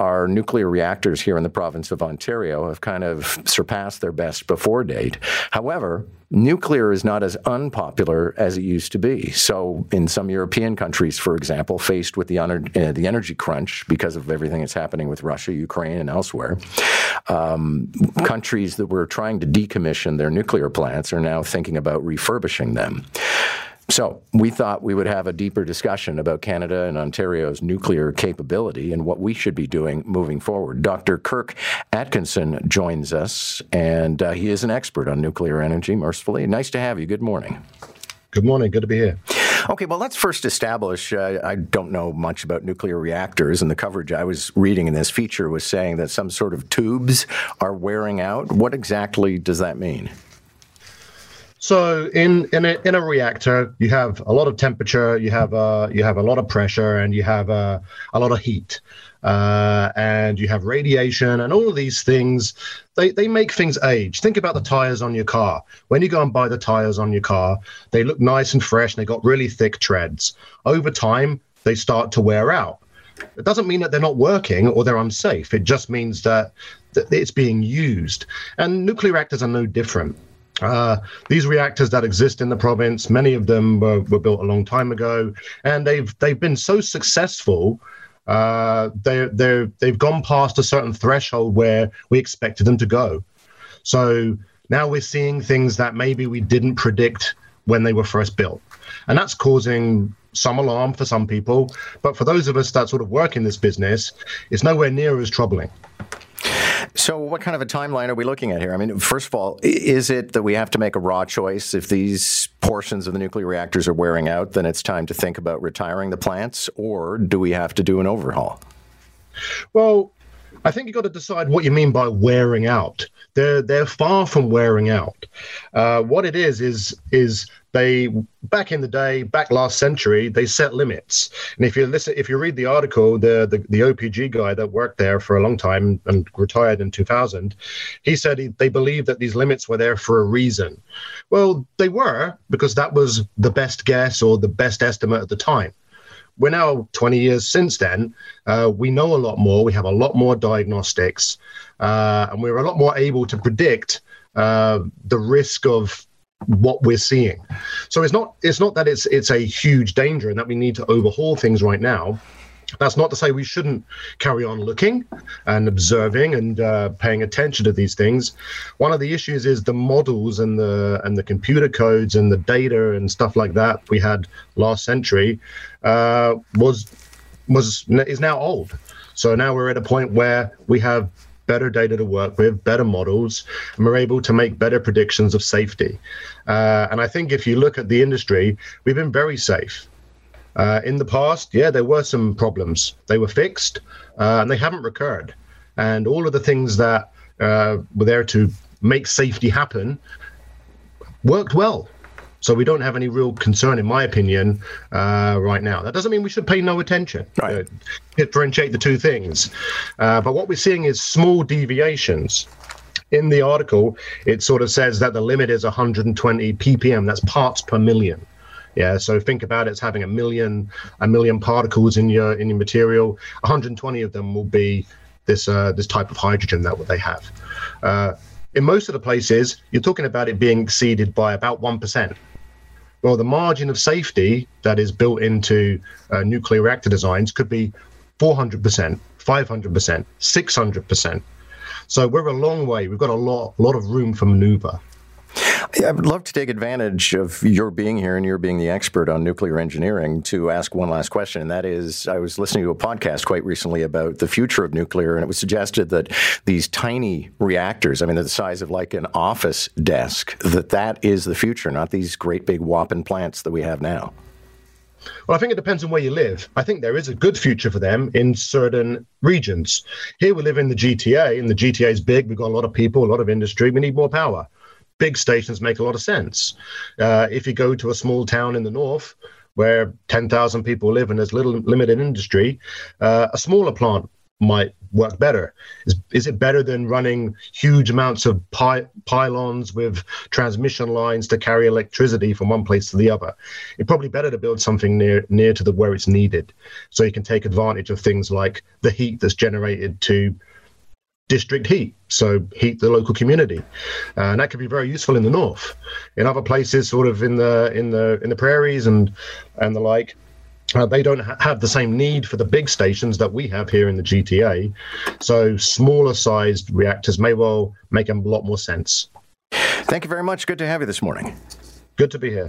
our nuclear reactors here in the province of Ontario have kind of surpassed their best before date. However, nuclear is not as unpopular as it used to be. So, in some European countries, for example, faced with the, uh, the energy crunch because of everything that's happening with Russia, Ukraine, and elsewhere, um, countries that were trying to decommission their nuclear plants are now thinking about refurbishing them. So we thought we would have a deeper discussion about Canada and Ontario's nuclear capability and what we should be doing moving forward. Dr. Kirk Atkinson joins us, and uh, he is an expert on nuclear energy, mercifully. Nice to have you. Good morning. Good morning. Good to be here. Okay, well, let's first establish uh, I don't know much about nuclear reactors, and the coverage I was reading in this feature was saying that some sort of tubes are wearing out. What exactly does that mean? So in in a, in a reactor, you have a lot of temperature, you have uh, you have a lot of pressure, and you have uh, a lot of heat, uh, and you have radiation, and all of these things. They they make things age. Think about the tires on your car. When you go and buy the tires on your car, they look nice and fresh, and they got really thick treads. Over time, they start to wear out. It doesn't mean that they're not working or they're unsafe. It just means that, that it's being used. And nuclear reactors are no different uh, these reactors that exist in the province, many of them were, were built a long time ago, and they've they've been so successful. Uh, they they they've gone past a certain threshold where we expected them to go. So now we're seeing things that maybe we didn't predict when they were first built, and that's causing some alarm for some people. But for those of us that sort of work in this business, it's nowhere near as troubling. So, what kind of a timeline are we looking at here? I mean, first of all, is it that we have to make a raw choice? If these portions of the nuclear reactors are wearing out, then it's time to think about retiring the plants, or do we have to do an overhaul? Well, I think you've got to decide what you mean by wearing out. They're they're far from wearing out. Uh, what it is is is they back in the day, back last century, they set limits. And if you listen, if you read the article, the the, the OPG guy that worked there for a long time and retired in 2000, he said he, they believed that these limits were there for a reason. Well, they were because that was the best guess or the best estimate at the time we're now 20 years since then. Uh, we know a lot more. We have a lot more diagnostics, uh, and we're a lot more able to predict uh, the risk of what we're seeing. So it's not it's not that it's it's a huge danger and that we need to overhaul things right now. That's not to say we shouldn't carry on looking and observing and uh, paying attention to these things. One of the issues is the models and the and the computer codes and the data and stuff like that we had last century uh, was was is now old. So now we're at a point where we have better data to work with, better models, and we're able to make better predictions of safety. Uh, and I think if you look at the industry, we've been very safe. Uh, in the past, yeah, there were some problems. They were fixed uh, and they haven't recurred. And all of the things that uh, were there to make safety happen worked well. So we don't have any real concern, in my opinion, uh, right now. That doesn't mean we should pay no attention. Right. Uh, differentiate the two things. Uh, but what we're seeing is small deviations. In the article, it sort of says that the limit is 120 ppm. That's parts per million. Yeah, so think about it as having a million a million particles in your in your material. 120 of them will be this uh, this type of hydrogen that they have. Uh, in most of the places, you're talking about it being exceeded by about one percent well, the margin of safety that is built into uh, nuclear reactor designs could be 400%, 500%, 600%. So we're a long way. We've got a lot, lot of room for maneuver. I would love to take advantage of your being here and your being the expert on nuclear engineering to ask one last question. And that is I was listening to a podcast quite recently about the future of nuclear, and it was suggested that these tiny reactors, I mean, the size of like an office desk, that that is the future, not these great big whopping plants that we have now. Well, I think it depends on where you live. I think there is a good future for them in certain regions. Here we live in the GTA, and the GTA is big. We've got a lot of people, a lot of industry. We need more power big stations make a lot of sense. Uh, if you go to a small town in the north where 10,000 people live and there's little limited industry, uh, a smaller plant might work better? Is, is it better than running huge amounts of py- pylons with transmission lines to carry electricity from one place to the other? It's probably better to build something near near to the where it's needed, so you can take advantage of things like the heat that's generated to district heat, so heat the local community, uh, and that could be very useful in the north. In other places, sort of in the in the in the prairies and and the like, uh, they don't ha- have the same need for the big stations that we have here in the GTA. So smaller sized reactors may well make a lot more sense. Thank you very much. Good to have you this morning. Good to be here.